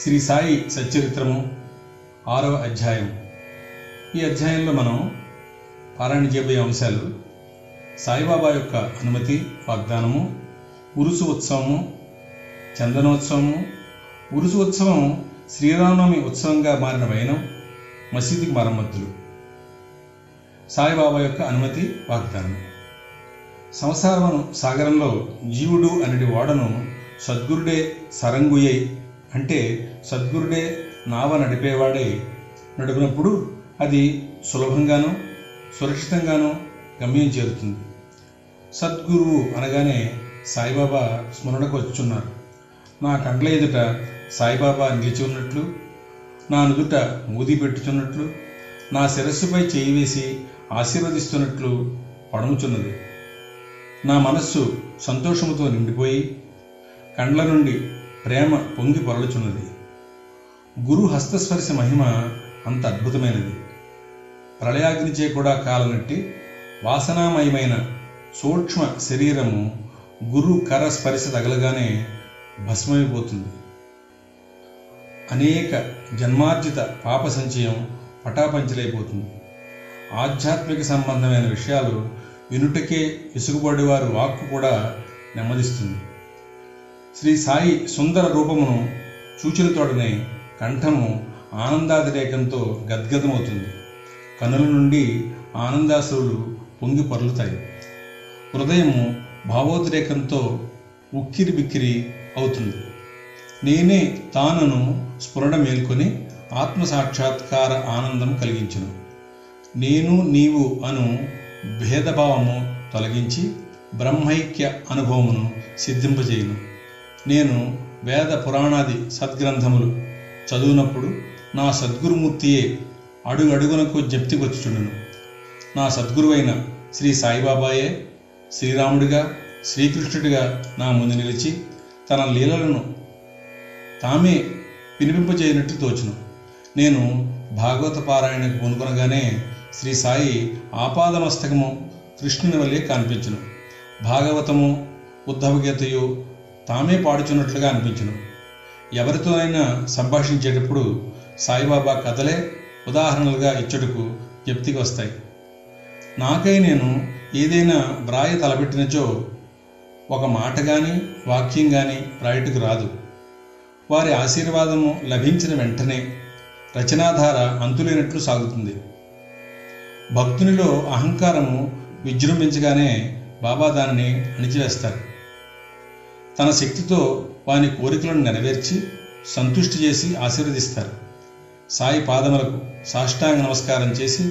శ్రీ సాయి సచ్చరిత్రము ఆరవ అధ్యాయం ఈ అధ్యాయంలో మనం పారాయణ చేయబోయే అంశాలు సాయిబాబా యొక్క అనుమతి వాగ్దానము ఉరుసు ఉత్సవము చందనోత్సవము. ఉరుసు ఉత్సవం శ్రీరామనవమి ఉత్సవంగా మారిన వైనం మసీదుకి మరమ్మతులు. సాయిబాబా యొక్క అనుమతి వాగ్దానం. సంసారమును సాగరంలో జీవుడు అనేది ఓడను సద్గురుడే సరంగుయై అంటే సద్గురుడే నావ నడిపేవాడే నడిపినప్పుడు అది సులభంగాను సురక్షితంగాను గమ్యం చేరుతుంది. సద్గురువు అనగానే సాయిబాబా స్మరణకు వచ్చున్నారు నా కండ్ల ఎదుట సాయిబాబా నిలిచి ఉన్నట్లు నా నుదుట మూది పెట్టుచున్నట్లు నా శిరస్సుపై చేయి వేసి ఆశీర్వదిస్తున్నట్లు పడముచున్నది. నా మనస్సు సంతోషముతో నిండిపోయి కండ్ల నుండి ప్రేమ పొంగి పొరలుచున్నది. గురు హస్తస్పర్శ మహిమ అంత అద్భుతమైనది. ప్రళయాగ్నిచే కూడా కాలనట్టి వాసనామయమైన సూక్ష్మ శరీరము గురు కర స్పర్శ తగలగానే భస్మైపోతుంది అనేక జన్మార్జిత పాప సంచయం పటాపంచలైపోతుంది. ఆధ్యాత్మిక సంబంధమైన విషయాలు వినుటకే విసుగుబడివారి వాక్కు కూడా నెమ్మదిస్తుంది. శ్రీ సాయి సుందర రూపమును చూచులతోడనే కంఠము ఆనందాతిరేకంతో గద్గదమవుతుంది. కనుల నుండి ఆనందాశ్రువులు పొంగి పరులుతాయి. హృదయము భావోద్రేకంతో ఉక్కిరి బిక్కిరి అవుతుంది. నేనే తానను స్ఫురణ మేల్కొని ఆత్మసాక్షాత్కార ఆనందం కలిగించను. నేను నీవు అను భేదభావము తొలగించి బ్రహ్మైక్య అనుభవమును సిద్ధింపజేయను. నేను వేద పురాణాది సద్గ్రంథములు చదువునప్పుడు నా సద్గురుమూర్తియే అడుగు అడుగునకు జప్తికొచ్చుచుండును. నా సద్గురువైన శ్రీ సాయిబాబాయే శ్రీరాముడిగా శ్రీకృష్ణుడిగా నా ముందు నిలిచి తన లీలలను తామే వినిపింపజేయనట్టు తోచును. నేను భాగవత పారాయణకు పూనుకొనగానే శ్రీ సాయి ఆపాదమస్తకము కృష్ణుని వల్లే కనిపించును. భాగవతము ఉద్ధవగీతయు తామే పాడుచున్నట్లుగా అనిపించును. ఎవరితోనైనా సంభాషించేటప్పుడు సాయిబాబా కథలే ఉదాహరణలుగా ఇచ్చటకు జ్ఞప్తికి వస్తాయి. నాకై నేను ఏదైనా వ్రాయ తలపెట్టినచో ఒక మాట కానీ వాక్యం కానీ రాయటకు రాదు. వారి ఆశీర్వాదము లభించిన వెంటనే రచనాధార అంతులేనట్లు సాగుతుంది. భక్తునిలో అహంకారము విజృంభించగానే బాబా దానిని అణిచివేస్తారు. తన శక్తితో వాని కోరికలను నెరవేర్చి సంతుష్టి చేసి ఆశీర్వదిస్తారు. సాయి పాదములకు సాష్టాంగ నమస్కారం చేసి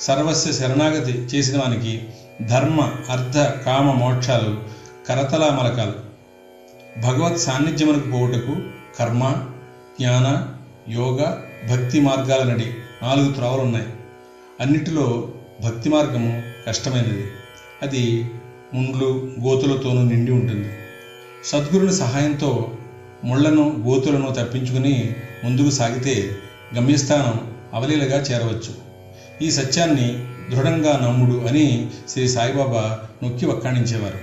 సర్వస్వ శరణాగతి చేసిన వానికి ధర్మ అర్థ కామ మోక్షాలు కరతలా మలకాలు. భగవత్ సాన్నిధ్యమునకు పోవుటకు కర్మ జ్ఞాన యోగ భక్తి మార్గాల నడి నాలుగు త్రోవలున్నాయి. అన్నిటిలో భక్తి మార్గము కష్టమైనది. అది ముండ్లు గోతులతోనూ నిండి ఉంటుంది. సద్గురుని సహాయంతో ముళ్ళను గోతులను తప్పించుకుని ముందుకు సాగితే గమ్యస్థానం అవలీలగా చేరవచ్చు. ఈ సత్యాన్ని దృఢంగా నమ్ముడు అని శ్రీ సాయిబాబా నొక్కి వక్కాణించేవారు.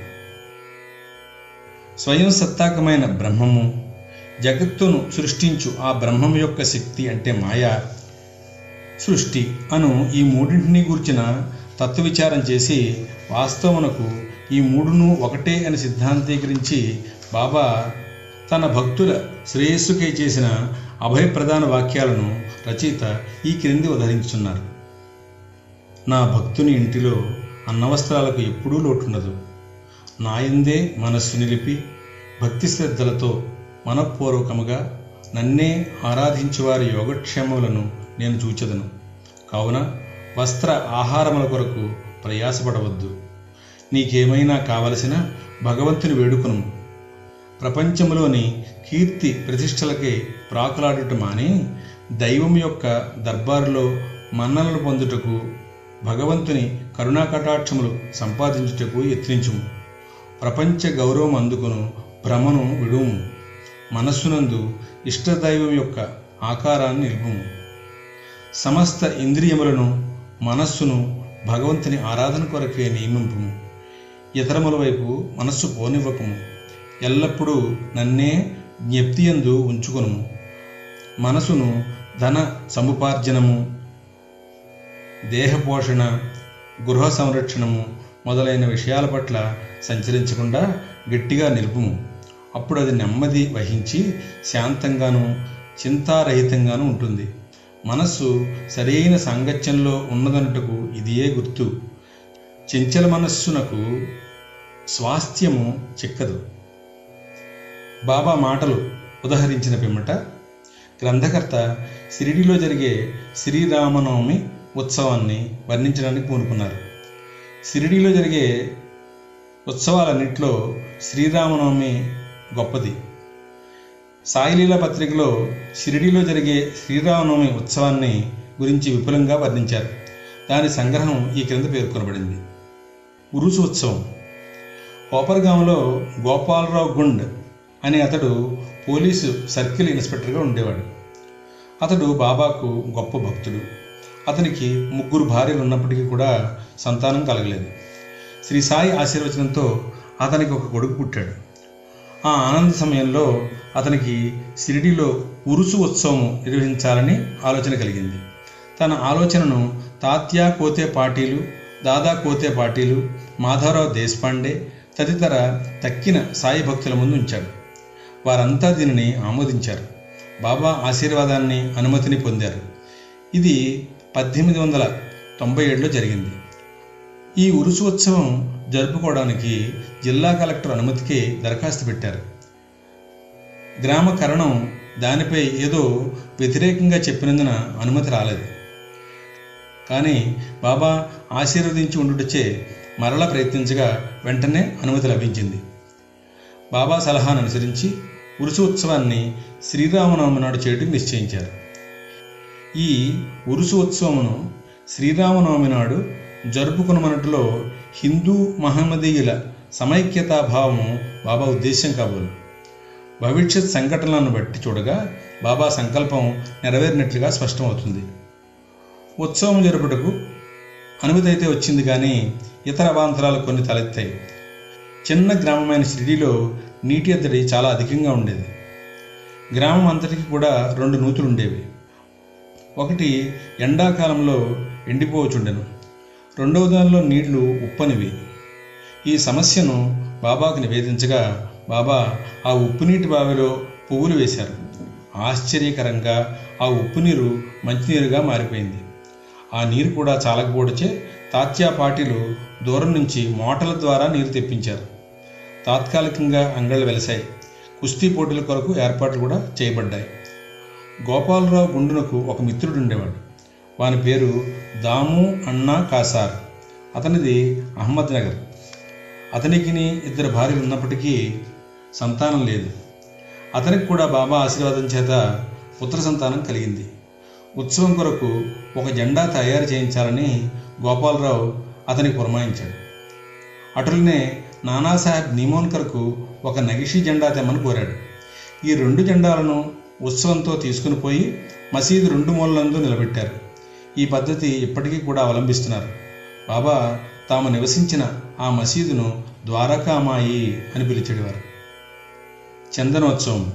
స్వయం సత్తాకమైన బ్రహ్మము జగత్తును సృష్టించు ఆ బ్రహ్మం యొక్క శక్తి అంటే మాయ సృష్టి అను ఈ మూడింటిని గూర్చిన తత్వవిచారం చేసి వాస్తవమునకు ఈ మూడును ఒకటే అని సిద్ధాంతీకరించి బాబా తన భక్తుల శ్రేయస్సుకై చేసిన అభయప్రధాన వాక్యాలను రచయిత ఈ క్రింది ఉదహరించున్నారు నా భక్తుని ఇంటిలో అన్నవస్త్రాలకు ఎప్పుడూ లోటుండదు. నాయందే మనస్సు నిలిపి భక్తి శ్రద్ధలతో మనఃపూర్వకముగా నన్నే ఆరాధించేవారి యోగక్షేమములను నేను చూచెదను. కావున వస్త్ర ఆహారముల కొరకు ప్రయాసపడవద్దు. నీకేమైనా కావలసిన భగవంతుని వేడుకును ప్రపంచంలోని కీర్తి ప్రతిష్టలకే ప్రాకులాడుట మాని దైవం యొక్క దర్బారులో మన్ననలు పొందుటకు భగవంతుని కరుణాకటాక్షములు సంపాదించుటకు యత్నించుము. ప్రపంచ గౌరవం అందుకును భ్రమను విడుము. మనస్సునందు ఇష్టదైవం యొక్క ఆకారాన్ని నిలుపుము. సమస్త ఇంద్రియములను మనస్సును భగవంతుని ఆరాధన కొరకే నియమింపుము. ఇతరముల వైపు మనస్సు పోనివ్వకము. ఎల్లప్పుడూ నన్నే జ్ఞప్తియందు ఉంచుకొనుము. మనసును ధన సముపార్జనము దేహపోషణ గృహ సంరక్షణము మొదలైన విషయాల పట్ల సంచరించకుండా గట్టిగా నిలుపుము. అప్పుడు అది నెమ్మది వహించి శాంతంగాను చింతారహితంగాను ఉంటుంది. మనస్సు సరైన సాంగత్యంలో ఉన్నదనుటకు ఇదియే గుర్తు. చెంచల మనస్సునకు స్వాస్థ్యము చిక్కదు. బాబా మాటలు ఉదహరించిన పిమ్మట గ్రంథకర్త సిరిడిలో జరిగే శ్రీరామనవమి ఉత్సవాన్ని వర్ణించడానికి పూనుకున్నారు. సిరిడిలో జరిగే ఉత్సవాలన్నింటిలో శ్రీరామనవమి గొప్పది. సాయిలీల పత్రికలో షిరిడిలో జరిగే శ్రీరామనవమి ఉత్సవాన్ని గురించి విపులంగా వర్ణించారు. దాని సంగ్రహం ఈ క్రింద పేర్కొనబడింది. ఉరుసు ఉత్సవం. కోపర్గాంలో గోపాలరావు గుండ్ అనే అతడు పోలీసు సర్కిల్ ఇన్స్పెక్టర్గా ఉండేవాడు. అతడు బాబాకు గొప్ప భక్తుడు. అతనికి ముగ్గురు భార్యలు ఉన్నప్పటికీ కూడా సంతానం కలగలేదు. శ్రీ సాయి ఆశీర్వచనంతో అతనికి ఒక కొడుకు పుట్టాడు. ఆ ఆనంద సమయంలో అతనికి షిరిడిలో ఉరుసు ఉత్సవం నిర్వహించాలని ఆలోచన కలిగింది. తన ఆలోచనను తాత్యా కోతే పాటీలు దాదా కోతే పాటీలు మాధవరావు దేశపాండే తదితర తక్కిన సాయి భక్తుల ముందు ఉంచాడు. వారంతా దీనిని ఆమోదించారు. బాబా ఆశీర్వాదాన్ని అనుమతిని పొందారు. ఇది పద్దెనిమిది వందల తొంభై ఏడులో జరిగింది. ఈ ఉరుసు ఉత్సవం జరుపుకోవడానికి జిల్లా కలెక్టర్ అనుమతికి దరఖాస్తు పెట్టారు. గ్రామ కరణం దానిపై ఏదో వ్యతిరేకంగా చెప్పినందున అనుమతి రాలేదు. కానీ బాబా ఆశీర్వదించి ఉండుటచే మరల ప్రయత్నించగా వెంటనే అనుమతి లభించింది. బాబా సలహాను అనుసరించి ఉరుసు ఉత్సవాన్ని శ్రీరామనవమి నాడు చేయటం నిశ్చయించారు. ఈ ఉరుసు ఉత్సవమును శ్రీరామనవమి నాడు జరుపుకునమన్నట్లో హిందూ మహమ్మదీయుల సమైక్యతాభావము బాబా ఉద్దేశ్యం కాబోలు. భవిష్యత్ సంఘటనలను బట్టి చూడగా బాబా సంకల్పం నెరవేరినట్లుగా స్పష్టమవుతుంది. ఉత్సవం జరుపుటకు అనుమతి అయితే వచ్చింది కానీ ఇతర అవాంతరాలు కొన్ని తలెత్తాయి. చిన్న గ్రామమైన షిరిడీలో నీటి ఎద్దడి చాలా అధికంగా ఉండేది. గ్రామం అంతటికి కూడా రెండు నూతులు ఉండేవి ఒకటి ఎండాకాలంలో ఎండిపోవచుండెను రెండవ దానిలో నీళ్ళు ఉప్పనివి. ఈ సమస్యను బాబాకు నివేదించగా బాబా ఆ ఉప్పు నీటి బావిలో పువ్వులు వేశారు. ఆశ్చర్యకరంగా ఆ ఉప్పు నీరు మంచినీరుగా మారిపోయింది. ఆ నీరు కూడా చాలకపోవడచే తాత్యా పార్టీలు దూరం నుంచి మోటల ద్వారా నీరు తెప్పించారు. తాత్కాలికంగా అంగళ్ళు వెలిశాయి. కుస్తీ పోటీల కొరకు ఏర్పాట్లు కూడా చేయబడ్డాయి. గోపాలరావు గుండునకు ఒక మిత్రుడు ఉండేవాడు. వాని పేరు దాము అన్నా కాసార్. అతనిది అహ్మద్ నగర్. అతనికి ఇద్దరు భార్యలు ఉన్నప్పటికీ సంతానం లేదు. అతనికి కూడా బాబా ఆశీర్వాదం చేత పుత్ర సంతానం కలిగింది. ఉత్సవం కొరకు ఒక జెండా తయారు చేయించాలని గోపాలరావు అతనికి పురమాయించాడు. అటులనే నానాసాహెబ్ నిమోన్కర్కు ఒక నగిషి జెండా తెమ్మని కోరాడు. ఈ రెండు జెండాలను ఉత్సవంతో తీసుకుని పోయి మసీదు రెండు మూలలందు నిలబెట్టారు. ఈ పద్ధతి ఇప్పటికీ కూడా అవలంబిస్తున్నారు. బాబా తాము నివసించిన ఆ మసీదును ద్వారకామాయి అని పిలిచేవారు. చందనోత్సవం.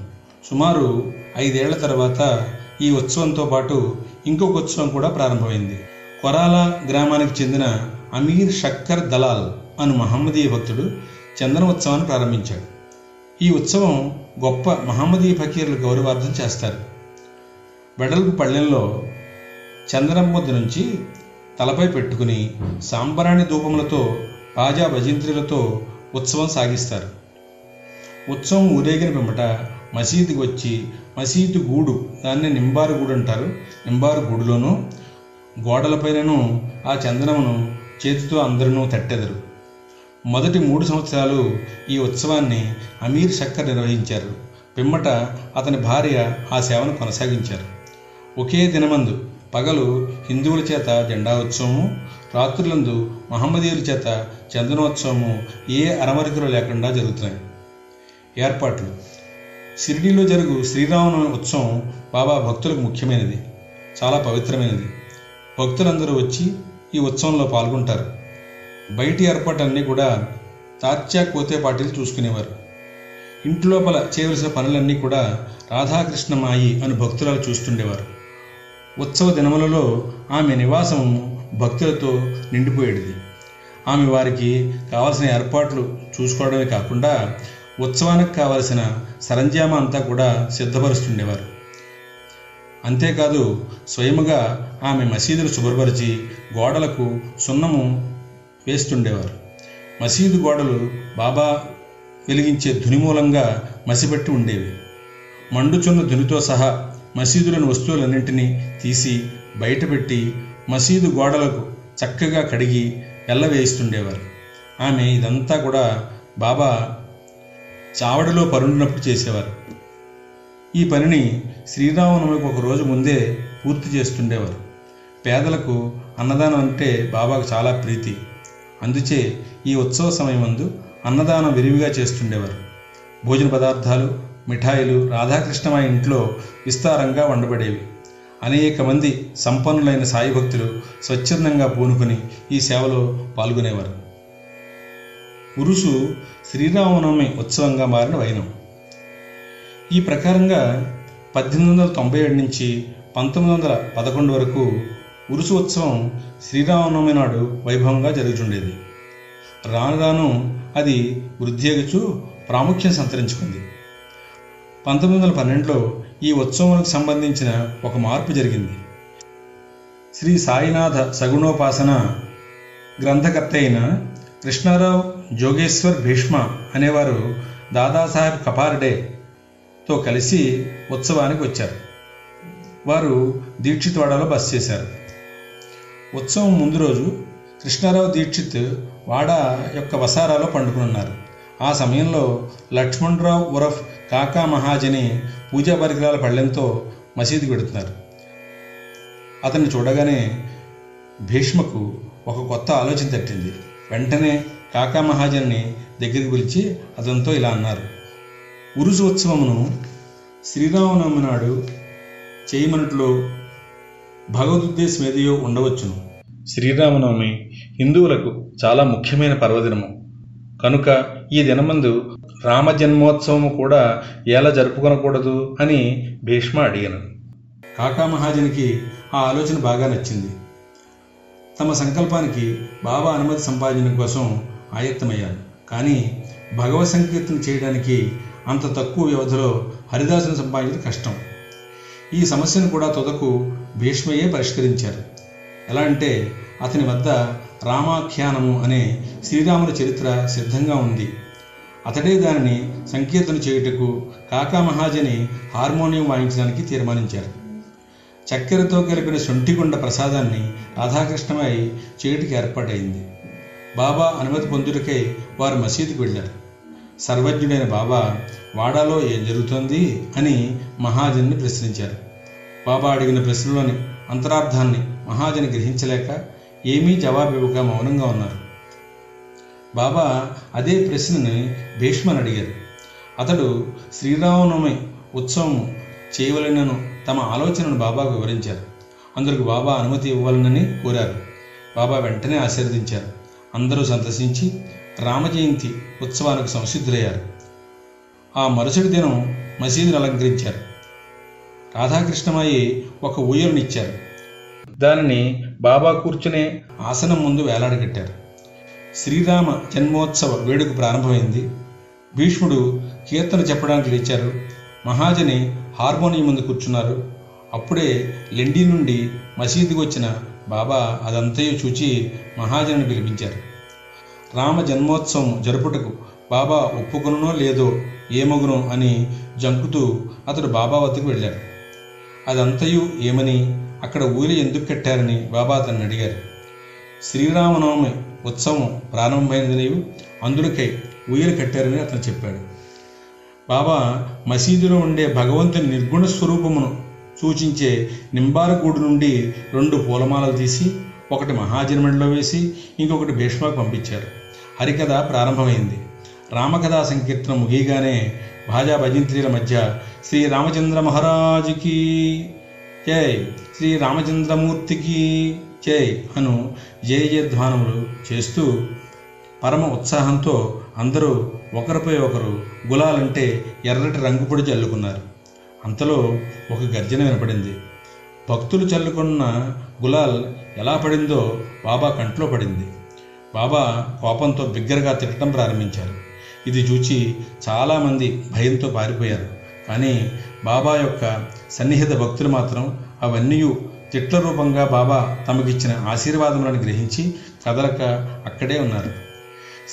సుమారు ఐదేళ్ళ తర్వాత ఈ ఉత్సవంతో పాటు ఇంకొక ఉత్సవం కూడా ప్రారంభమైంది. కొరాల గ్రామానికి చెందిన అమీర్ షక్కర్ దలాల్ అను మహమ్మదీయ భక్తుడు చందన ఉత్సవాన్ని ప్రారంభించాడు. ఈ ఉత్సవం గొప్ప మహమ్మదీయ ఫకీర్లు గౌరవార్థం చేస్తారు. వెడల్పు పళ్ళెంలో చందనం ముద్ద నుంచి తలపై పెట్టుకుని సాంబరాణి ధూపములతో బాజా భజంత్రులతో ఉత్సవం సాగిస్తారు. ఉత్సవం ఊరేగిన పిమ్మట మసీదుకి వచ్చి మసీదు గూడు దాన్ని నింబారు గూడు అంటారు. నింబారు గూడులోనూ గోడలపైనను ఆ చందనమును చేతితో అందరినూ తట్టెదరు. మొదటి మూడు సంవత్సరాలు ఈ ఉత్సవాన్ని అమీర్ శక్కర్ నిర్వహించారు. పిమ్మట అతని భార్య ఆ సేవను కొనసాగించారు. ఒకే దినమందు పగలు హిందువుల చేత జెండా ఉత్సవము రాత్రులందు మహమ్మదీయుల చేత చందనోత్సవము ఏ అరమరికలు లేకుండా జరుగుతున్నాయి. ఏర్పాట్లు. షిరిడీలో జరుగు శ్రీరామనవమి ఉత్సవం బాబా భక్తులకు ముఖ్యమైనది. చాలా పవిత్రమైనది. భక్తులందరూ వచ్చి ఈ ఉత్సవంలో పాల్గొంటారు. బయటి ఏర్పాటన్నీ కూడా తాత్యా కోతే పార్టీలు చూసుకునేవారు. ఇంటి లోపల చేయవలసిన పనులన్నీ కూడా రాధాకృష్ణ మాయి అని భక్తురాలు చూస్తుండేవారు. ఉత్సవ దినములలో ఆమె నివాసం భక్తులతో నిండిపోయేది ఆమె వారికి కావలసిన ఏర్పాట్లు చూసుకోవడమే కాకుండా ఉత్సవానికి కావలసిన సరంజామా అంతా కూడా సిద్ధపరుస్తుండేవారు. అంతేకాదు స్వయముగా ఆమె మసీదును శుభ్రపరిచి గోడలకు సున్నము వేస్తుండేవారు. మసీదు గోడలు బాబా వెలిగించే ధుని మూలంగా మసిపెట్టి ఉండేవి. మండుచున్న ధునితో సహా మసీదులోని వస్తువులన్నింటినీ తీసి బయటపెట్టి మసీదు గోడలకు చక్కగా కడిగి ఎల్లవేయిస్తుండేవారు. ఆమె ఇదంతా కూడా బాబా చావడిలో పరుండినప్పుడు చేసేవారు. ఈ పనిని శ్రీరామనవమికి ఒక రోజు ముందే పూర్తి చేస్తుండేవారు. పేదలకు అన్నదానం అంటే బాబాకు చాలా ప్రీతి. అందుచే ఈ ఉత్సవ సమయమందు అన్నదానం విరివిగా చేస్తుండేవారు. భోజన పదార్థాలు మిఠాయిలు రాధాకృష్ణ మా ఇంట్లో విస్తారంగా వండబడేవి. అనేక మంది సంపన్నులైన సాయి భక్తులు స్వచ్ఛందంగా పూనుకొని ఈ సేవలో పాల్గొనేవారు. ఉరుసు శ్రీరామనవమి ఉత్సవంగా మారిన వైనం. ఈ ప్రకారంగా పద్దెనిమిది వందల తొంభై ఏడు నుంచి పంతొమ్మిది వందల పదకొండు వరకు ఉరుసు ఉత్సవం శ్రీరామనవమి నాడు వైభవంగా జరుగుతుండేది రాను రాను అది వృద్ధియగుచు ప్రాముఖ్యం సంతరించుకుంది. పంతొమ్మిది వందల పన్నెండులో ఈ ఉత్సవానికి సంబంధించిన ఒక మార్పు జరిగింది. శ్రీ సాయినాథ సగుణోపాసన గ్రంథకర్త అయిన కృష్ణారావు జోగేశ్వర్ భీష్మ అనేవారు దాదాసాహెబ్ తో కలిసి ఉత్సవానికి వచ్చారు. వారు దీక్షిత్వాడలో బస చేశారు. ఉత్సవం ముందు రోజు కృష్ణారావు దీక్షిత్ వాడ యొక్క వసారాలో పండుకునున్నారు. ఆ సమయంలో లక్ష్మణరావు ఉరఫ్ కాకా మహాజని పూజా పరికరాల పళ్ళెంతో మసీదు పెడుతున్నారు. అతన్ని చూడగానే భీష్మకు ఒక కొత్త ఆలోచన తట్టింది. వెంటనే కాకా మహాజన్ని దగ్గరికి పిలిచి అతనితో ఇలా అన్నారు. ఉరుజోత్సవమును ఉత్సవమును శ్రీరామనవమి నాడు చేయమన్నట్లో భగవదుద్దేశం ఏదయో ఉండవచ్చును. శ్రీరామనవమి హిందువులకు చాలా ముఖ్యమైన పర్వదినము. కనుక ఈ దినమందు రామ జన్మోత్సవము కూడా ఎలా జరుపుకొనకూడదు అని భీష్మ అడిగాను. కాకా మహాజనికి ఆ ఆలోచన బాగా నచ్చింది. తమ సంకల్పానికి బాబా అనుమతి సంపాదించడం కోసం ఆయత్తమయ్యారు. కానీ భగవత్ సంకీర్తన చేయడానికి అంత తక్కువ వ్యవధిలో హరిదాసుని సంపాదించడం కష్టం. ఈ సమస్యను కూడా తుదకు భీష్మయే పరిష్కరించారు. ఎలా అంటే అతని వద్ద రామాఖ్యానము అనే శ్రీరాముల చరిత్ర సిద్ధంగా ఉంది. అతడే దానిని సంకీర్తన చేయుటకు కాకా మహాజని హార్మోనియం వాయించడానికి తీర్మానించారు. చక్కెరతో కలిపిన శొంఠికొండ ప్రసాదాన్ని రాధాకృష్ణమై చేయుటికి ఏర్పాటైంది. బాబా అనుమతి పొందుటకై వారు మసీదుకు వెళ్ళారు. సర్వజ్ఞుడైన బాబా వాడాలో ఏం జరుగుతోంది అని మహాజన్ని ప్రశ్నించారు. బాబా అడిగిన ప్రశ్నలోని అంతరార్థాన్ని మహాజన్ గ్రహించలేక ఏమీ జవాబివ్వక మౌనంగా ఉన్నారు. బాబా అదే ప్రశ్నని భీష్మని అడిగారు. అతడు శ్రీరామనవమి ఉత్సవం చేయవలనను తమ ఆలోచనను బాబాకు వివరించారు. అందరికి బాబా అనుమతి ఇవ్వాలనని కోరారు. బాబా వెంటనే ఆశీర్వదించారు. అందరూ సంతసించి రామజయంతి ఉత్సవానికి సంసిద్ధులయ్యారు. ఆ మరుసటి దినం మసీదును అలంకరించారు. రాధాకృష్ణమయ్యి ఒక ఊయలనిచ్చారు దానిని బాబా కూర్చునే ఆసనం ముందు వేలాడగట్టారు. శ్రీరామ జన్మోత్సవ వేడుక ప్రారంభమైంది. భీష్ముడు కీర్తన చెప్పడానికి లేచారు. మహాజని హార్మోనియం ముందు కూర్చున్నారు. అప్పుడే లెండి నుండి మసీదుకు వచ్చిన బాబా అదంతయు చూచి మహాజనిని పిలిపించారు. రామ జన్మోత్సవం జరుపుటకు బాబా ఒప్పుకునో లేదో ఏమగునో అని జంకుతూ అతడు బాబా వద్దకు వెళ్ళాడు. అదంతయు ఏమని అక్కడ ఊరి ఎందుకు కట్టారని బాబా అతన్ని అడిగారు. శ్రీరామనవమి ఉత్సవం ప్రారంభమైనదని అందులకై ఊయలు కట్టారని అతను చెప్పాడు. బాబా మసీదులో ఉండే భగవంతుని నిర్గుణ స్వరూపమును సూచించే నింబారగూడు నుండి రెండు పూలమాలలు తీసి ఒకటి మహాజన్మడిలో వేసి ఇంకొకటి భీష్మకు పంపించారు. హరికథ ప్రారంభమైంది. రామకథా సంకీర్తనం ముగియగానే భాజా భజంత్రీల మధ్య శ్రీ రామచంద్ర మహారాజుకి జై శ్రీ రామచంద్రమూర్తికి జై అను జయ జయధ్వానములు చేస్తూ పరమ ఉత్సాహంతో అందరూ ఒకరిపై ఒకరు గులాలంటే ఎర్రటి రంగు పొడి చల్లుకున్నారు. అంతలో ఒక గర్జన వినపడింది. భక్తులు చల్లుకున్న గులాల్ ఎలా పడిందో బాబా కంట్లో పడింది. బాబా కోపంతో బిగ్గరగా తిట్టడం ప్రారంభించారు. ఇది చూచి చాలామంది భయంతో పారిపోయారు. కానీ బాబా యొక్క సన్నిహిత భక్తులు మాత్రం అవన్నీ తిట్ల రూపంగా బాబా తమకిచ్చిన ఆశీర్వాదములను గ్రహించి కదలక అక్కడే ఉన్నారు.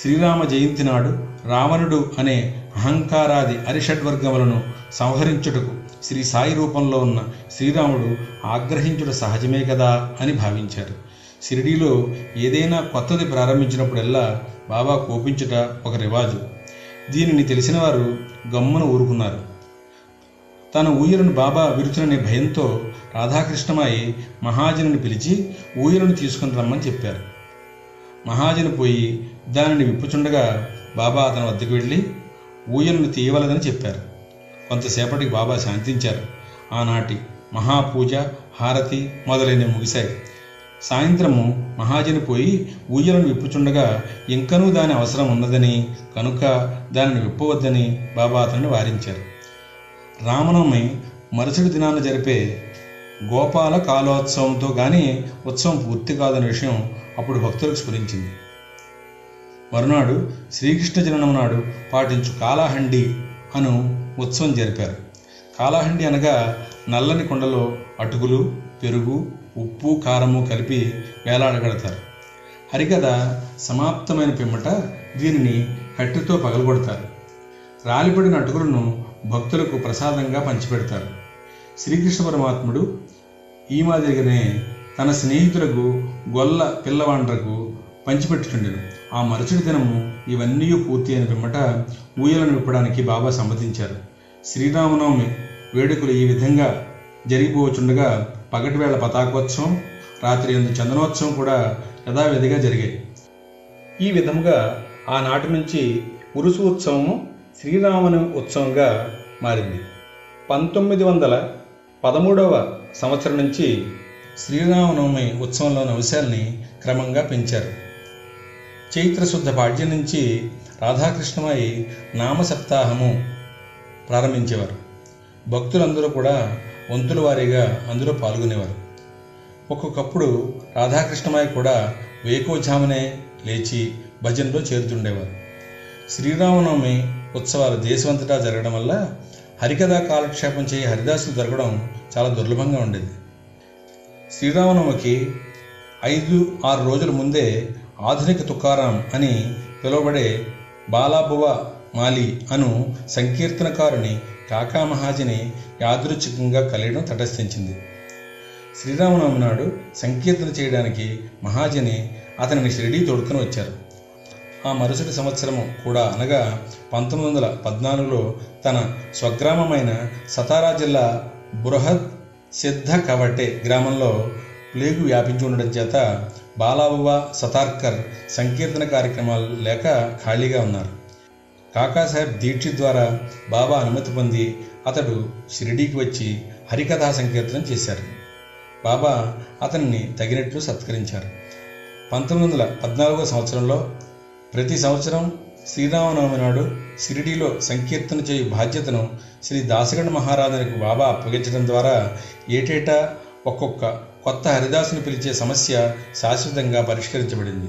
శ్రీరామ జయంతి నాడు రావణుడు అనే అహంకారాది అరిషడ్వర్గములను సంహరించుటకు శ్రీ సాయి రూపంలో ఉన్న శ్రీరాముడు ఆగ్రహించుట సహజమే కదా అని భావించారు. షిరిడీలో ఏదైనా కొత్తది ప్రారంభించినప్పుడల్లా బాబా కోపించుట ఒక రివాజు. దీనిని తెలిసిన వారు గమ్మున ఊరుకున్నారు. తన ఊయలను బాబా విరుచుననే భయంతో రాధాకృష్ణమాయి మహాజనుని పిలిచి ఊయలను తీసుకుని రమ్మని చెప్పారు. మహాజను పోయి దానిని విప్పుచుండగా బాబా అతని వద్దకు వెళ్ళి ఊయలను తీయవలదని చెప్పారు. కొంతసేపటికి బాబా శాంతించారు. ఆనాటి మహాపూజ హారతి మొదలైనవి ముగిశాయి. సాయంత్రము మహాజని పోయి ఊయలను విప్పుచుండగా ఇంకనూ దాని అవసరం ఉన్నదని కనుక దానిని విప్పవద్దని బాబా అతన్ని వారించారు. రామనవమి మరుసటి దినాన జరిపే గోపాల కాలోత్సవంతో గాని ఉత్సవం పూర్తి కాదనే విషయం అప్పుడు భక్తులకు స్ఫురించింది. మరునాడు శ్రీకృష్ణ జననం నాడు పాటించు కాలాహండి అను ఉత్సవం జరిపారు. కాలాహండి అనగా నల్లని కొండలో అటుకులు పెరుగు ఉప్పు కారము కలిపి వేలాడగడతారు హరికథ సమాప్తమైన పిమ్మట దీనిని కట్టెతో పగలగొడతారు. రాలిపడిన అటుకులను భక్తులకు ప్రసాదంగా పంచిపెడతారు. శ్రీకృష్ణ పరమాత్ముడు ఈ మాదిరిగానే తన స్నేహితులకు గొల్ల పిల్లవాండ్రకు పంచిపెట్టుచుండెను. ఆ మరుసటి దినము ఇవన్నీ పూర్తి అయిన పిమ్మట ఊయలను విప్పడానికి బాబా సమ్మతించారు. శ్రీరామనవమి వేడుకలు ఈ విధంగా జరిగిపోవచుండగా పగటివేళ పతాకోత్సవం రాత్రి ఎందు చందనోత్సవం కూడా యథావిధిగా జరిగాయి. ఈ విధముగా ఆనాటి నుంచి ఉరుసు ఉత్సవము శ్రీరామనవమి ఉత్సవంగా మారింది. పంతొమ్మిది వందల పదమూడవ సంవత్సరం నుంచి శ్రీరామనవమి ఉత్సవంలోని అంశాల్ని క్రమంగా పెంచారు. చైత్రశుద్ధ పాడ్యం నుంచి రాధాకృష్ణమై నామ సప్తాహము ప్రారంభించేవారు. భక్తులందరూ కూడా వంతుల వారీగా అందులో పాల్గొనేవారు. ఒక్కొక్కప్పుడు రాధాకృష్ణమాయ కూడా వేకోజామునే లేచి భజనలో చేరుతుండేవారు. శ్రీరామనవమి ఉత్సవాలు దేశమంతటా జరగడం వల్ల హరికథా కాలక్షేపం చేయి హరిదాసులు జరగడం చాలా దుర్లభంగా ఉండేది. శ్రీరామనవమికి ఐదు ఆరు రోజుల ముందే ఆధునిక తుకారాం అని పిలువబడే బాలాబువ మాలి అను సంకీర్తనకారుని కాకా మహాజని యాదృచ్ఛికంగా కలియడం తటస్థించింది. శ్రీరామనవమి నాడు సంకీర్తన చేయడానికి మహాజని అతనిని షిరిడీ తోడుకొని వచ్చారు. ఆ మరుసటి సంవత్సరము కూడా అనగా పంతొమ్మిది వందల పద్నాలుగులో తన స్వగ్రామమైన సతారా జిల్లా బృహద్ సిద్ధ కవటే గ్రామంలో ప్లేగు వ్యాపించి ఉండడం చేత బాలాబువ సతార్కర్ సంకీర్తన కార్యక్రమాలు లేక ఖాళీగా ఉన్నారు. కాకాసాహెబ్ దీక్షిత్ ద్వారా బాబా అనుమతి పొంది అతడు షిరిడీకి వచ్చి హరికథా సంకీర్తనం చేశారు. బాబా అతన్ని తగినట్లు సత్కరించారు. పంతొమ్మిది వందల పద్నాలుగో సంవత్సరంలో ప్రతి సంవత్సరం శ్రీరామనవమి నాడు షిరిడీలో సంకీర్తన చేయు బాధ్యతను శ్రీ దాసగణ మహారాజునికి బాబా అప్పగించడం ద్వారా ఏటేటా ఒక్కొక్క కొత్త హరిదాసుని పిలిచే సమస్య శాశ్వతంగా పరిష్కరించబడింది.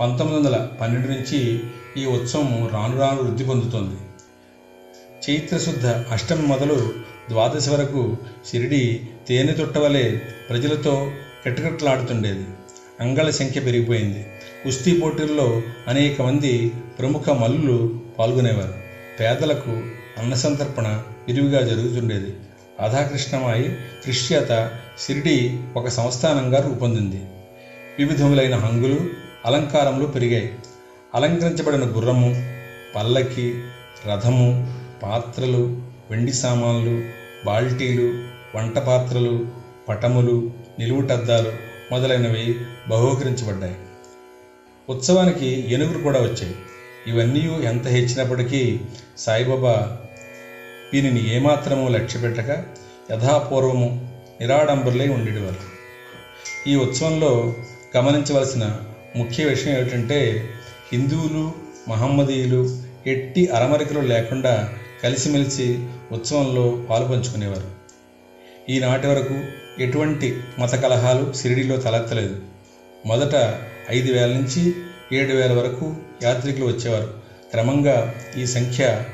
పంతొమ్మిది వందల పన్నెండు నుంచి ఈ ఉత్సవం రాను రాను వృద్ధి పొందుతోంది. చైత్రశుద్ధ అష్టమి మొదలు ద్వాదశి వరకు షిరిడి తేనె తుట్టవలే ప్రజలతో కిటకిటలాడుతుండేది అంగళ సంఖ్య పెరిగిపోయింది. కుస్తీ పోటీల్లో అనేక మంది ప్రముఖ మల్లులు పాల్గొనేవారు. పేదలకు అన్నసంతర్పణ విరివిగా జరుగుతుండేది. రాధాకృష్ణమాయి కృష్యత షిరిడి ఒక సంస్థానంగా రూపొందింది. వివిధములైన హంగులు అలంకారములు పెరిగాయి. అలంకరించబడిన గుర్రము పల్లకి రథము పాత్రలు వెండి సామాన్లు బాల్టీలు వంట పాత్రలు పటములు నిలువుటద్దాలు మొదలైనవి బహూకరించబడ్డాయి. ఉత్సవానికి ఏనుగులు కూడా వచ్చాయి. ఇవన్నీ ఎంత హెచ్చినప్పటికీ సాయిబాబా దీనిని ఏమాత్రమూ లక్ష్యపెట్టక యథాపూర్వము నిరాడంబరులై ఉండేవారు ఈ ఉత్సవంలో గమనించవలసిన ముఖ్య విషయం ఏమిటంటే హిందువులు మహమ్మదీయులు ఎట్టి అరమరికలు లేకుండా కలిసిమెలిసి ఉత్సవంలో పాలుపంచుకునేవారు ఈనాటి వరకు ఎటువంటి మత కలహాలు షిరిడీలో తలెత్తలేదు. మొదట ఐదు వేల నుంచి ఏడు వేల వరకు యాత్రికులు వచ్చేవారు. క్రమంగా ఈ సంఖ్య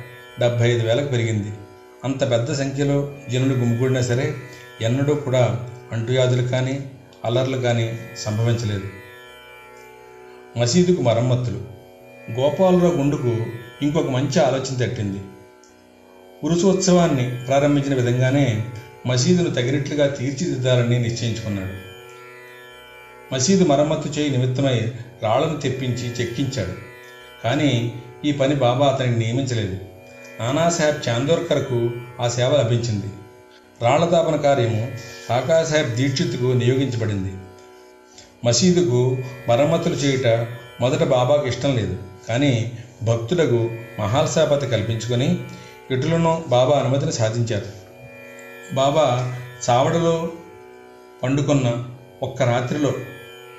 డెబ్భై ఐదు వేలకు పెరిగింది. అంత పెద్ద సంఖ్యలో జనులు గుమిగూడినా సరే ఎన్నడూ కూడా అంటువ్యాధులు కానీ అల్లర్లు కానీ సంభవించలేదు. మసీదుకు మరమ్మతులు. గోపాలరావు గుండుకు ఇంకొక మంచి ఆలోచన తట్టింది. ఉరుసోత్సవాన్ని ప్రారంభించిన విధంగానే మసీదును తగినట్లుగా తీర్చిదిద్దాలని నిశ్చయించుకున్నాడు. మసీదు మరమ్మతు చేయి నిమిత్తమై రాళ్ళను తెప్పించి చెక్కించాడు. కానీ ఈ పని బాబా అతనికి నియమించలేదు. నానాసాహెబ్ చాందోర్కర్కు ఆ సేవ లభించింది. రాళ్ళ తాపన కార్యము కాకాసాహెబ్ దీక్షిత్కు నియోగించబడింది. మసీదుకు మరమ్మతులు చేయుట మొదట బాబాకు ఇష్టం లేదు. కానీ భక్తులకు మహాల్సాపతి కల్పించుకొని ఇటులను బాబా అనుమతిని సాధించారు బాబా చావడలో పండుకున్న ఒక్క రాత్రిలో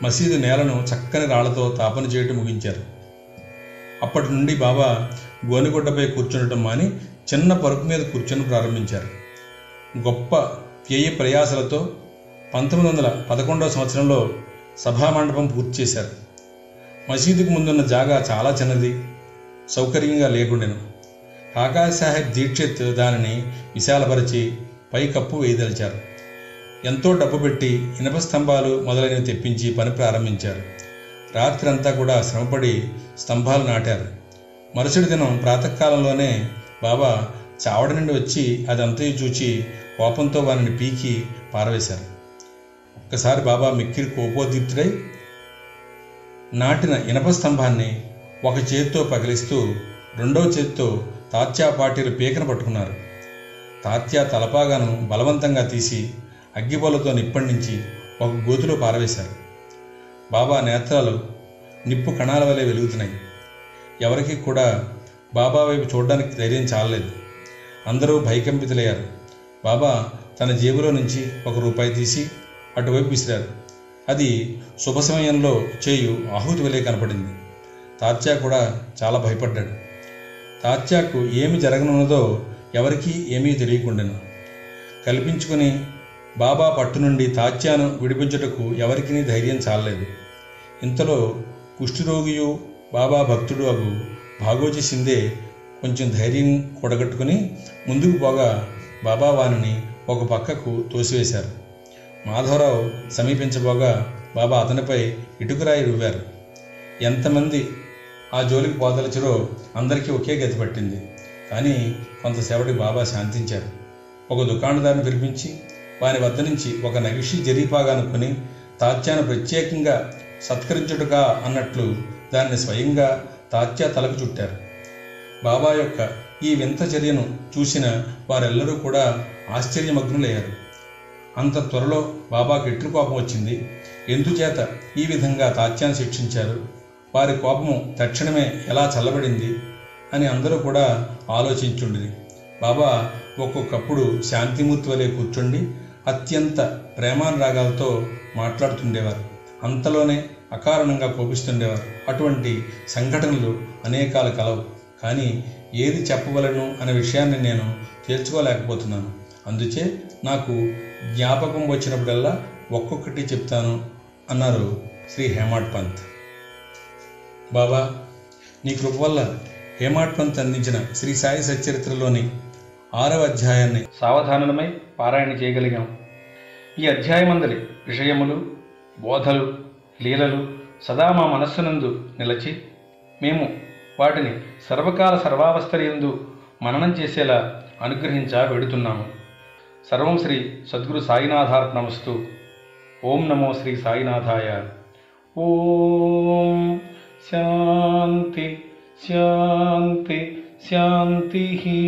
మసీదు నేలను చక్కని రాళ్ళతో తాపన చేయటం ముగించారు. అప్పటి నుండి బాబా గోనిగుడ్డపై కూర్చుండటం మాని చిన్న పరుపు మీద కూర్చొని ప్రారంభించారు. గొప్ప వ్యయ ప్రయాసలతో పంతొమ్మిది వందల పదకొండవ సంవత్సరంలో సభామండపం పూర్తి చేశారు. మసీదుకు ముందున్న జాగా చాలా చిన్నది సౌకర్యంగా లేకుండెను. కాకాసాహెబ్ దీక్షిత్ దానిని విశాలపరిచి పైకప్పు వేయదలిచారు. ఎంతో డబ్బు పెట్టి ఇనప స్తంభాలు మొదలైనవి తెప్పించి పని ప్రారంభించారు. రాత్రంతా కూడా శ్రమపడి స్తంభాలు నాటారు. మరుసటి దినం ప్రాతకాలంలోనే బాబా చావడ నుండి వచ్చి అదంతయు చూచి కోపంతో వారిని పీకి పారవేశారు. ఒక్కసారి బాబా మిక్కిరి కోపోద్యుక్తుడై నాటిన ఇనప స్తంభాన్ని ఒక చేత్తో పగిలిస్తూ రెండో చేత్తో తాత్యా పార్టీలు పీకన పట్టుకున్నారు. తాత్యా తలపాగాను బలవంతంగా తీసి అగ్గిబొలతో నిప్పండించి ఒక గోతులో పారవేశారు. బాబా నేత్రాలు నిప్పు కణాల వలె వెలుగుతున్నాయి. ఎవరికి కూడా బాబా వైపు చూడడానికి ధైర్యం చాలలేదు. అందరూ భయకంపితులయ్యారు. బాబా తన జేబులో నుంచి ఒక రూపాయి తీసి అటువైపు విసిరారు. అది శుభ సమయంలో చేయు ఆహుతి వలె కనపడింది. తాత్యా కూడా చాలా భయపడ్డాడు. తాత్యాకు ఏమి జరగనున్నదో ఎవరికీ ఏమీ తెలియకుండాను. కల్పించుకుని బాబా పట్టు నుండి తాత్యాను విడిపించుటకు ఎవరికీ ధైర్యం చాలలేదు. ఇంతలో కుష్ఠరోగియు బాబా భక్తుడు అగు భాగోజీ సిందే కొంచెం ధైర్యం కూడగట్టుకుని ముందుకు పోగా బాబా వానిని ఒక పక్కకు తోసివేశారు. మాధవరావు సమీపించబోగా బాబా అతనిపై ఇటుకురాయి రువ్వారు ఎంతమంది ఆ జోలికి పోదలచరో అందరికీ ఒకే గతి పట్టింది. కానీ కొంతసేపటి బాబా శాంతించారు. ఒక దుకాణదారుని పిలిపించి వారి వద్ద నుంచి ఒక నగిషి జరీపాగా అనుకుని తాత్యాను ప్రత్యేకంగా సత్కరించుటగా అన్నట్లు దాన్ని స్వయంగా తాత్యా తలకు చుట్టారు. బాబా యొక్క ఈ వింత చర్యను చూసిన వారెల్లరూ కూడా ఆశ్చర్యమగ్నులయ్యారు. అంత త్వరలో బాబాకి ఎట్లు కోపం వచ్చింది? ఎందుచేత ఈ విధంగా తాత్యాన్ని శిక్షించారు? వారి కోపము తక్షణమే ఎలా చల్లబడింది? అని అందరూ కూడా ఆలోచించుండిరి. బాబా ఒక్కొక్కప్పుడు శాంతిమూర్తి వలె కూర్చుండి అత్యంత ప్రేమానురాగాలతో మాట్లాడుతుండేవారు. అంతలోనే అకారణంగా కోపిస్తుండేవారు. అటువంటి సంఘటనలు అనేకాలు కలవు. కానీ ఏది చెప్పవలను అనే విషయాన్ని నేను తేల్చుకోలేకపోతున్నాను. అందుచే నాకు జ్ఞాపకం వచ్చినప్పుడల్లా ఒక్కొక్కటి చెప్తాను అన్నారు శ్రీ హేమాడ్ పంత్. బాబా నీ కృప వల్ల హేమాడ్ పంత్ అందించిన శ్రీ సాయి సచరిత్రలోని ఆరవ అధ్యాయాన్ని సావధానమై పారాయణ చేయగలిగాం. ఈ అధ్యాయమందలి విషయములు బోధలు లీలలు సదా మా మనస్సునందు నిలచి మేము వాటిని సర్వకాల సర్వావస్థలందు మననం చేసేలా అనుగ్రహించా सर्व श्री सद्गु साईनाथार्पणमस्तु ओं नमो श्री साईनाथाय ओम शांति शांति शांति ही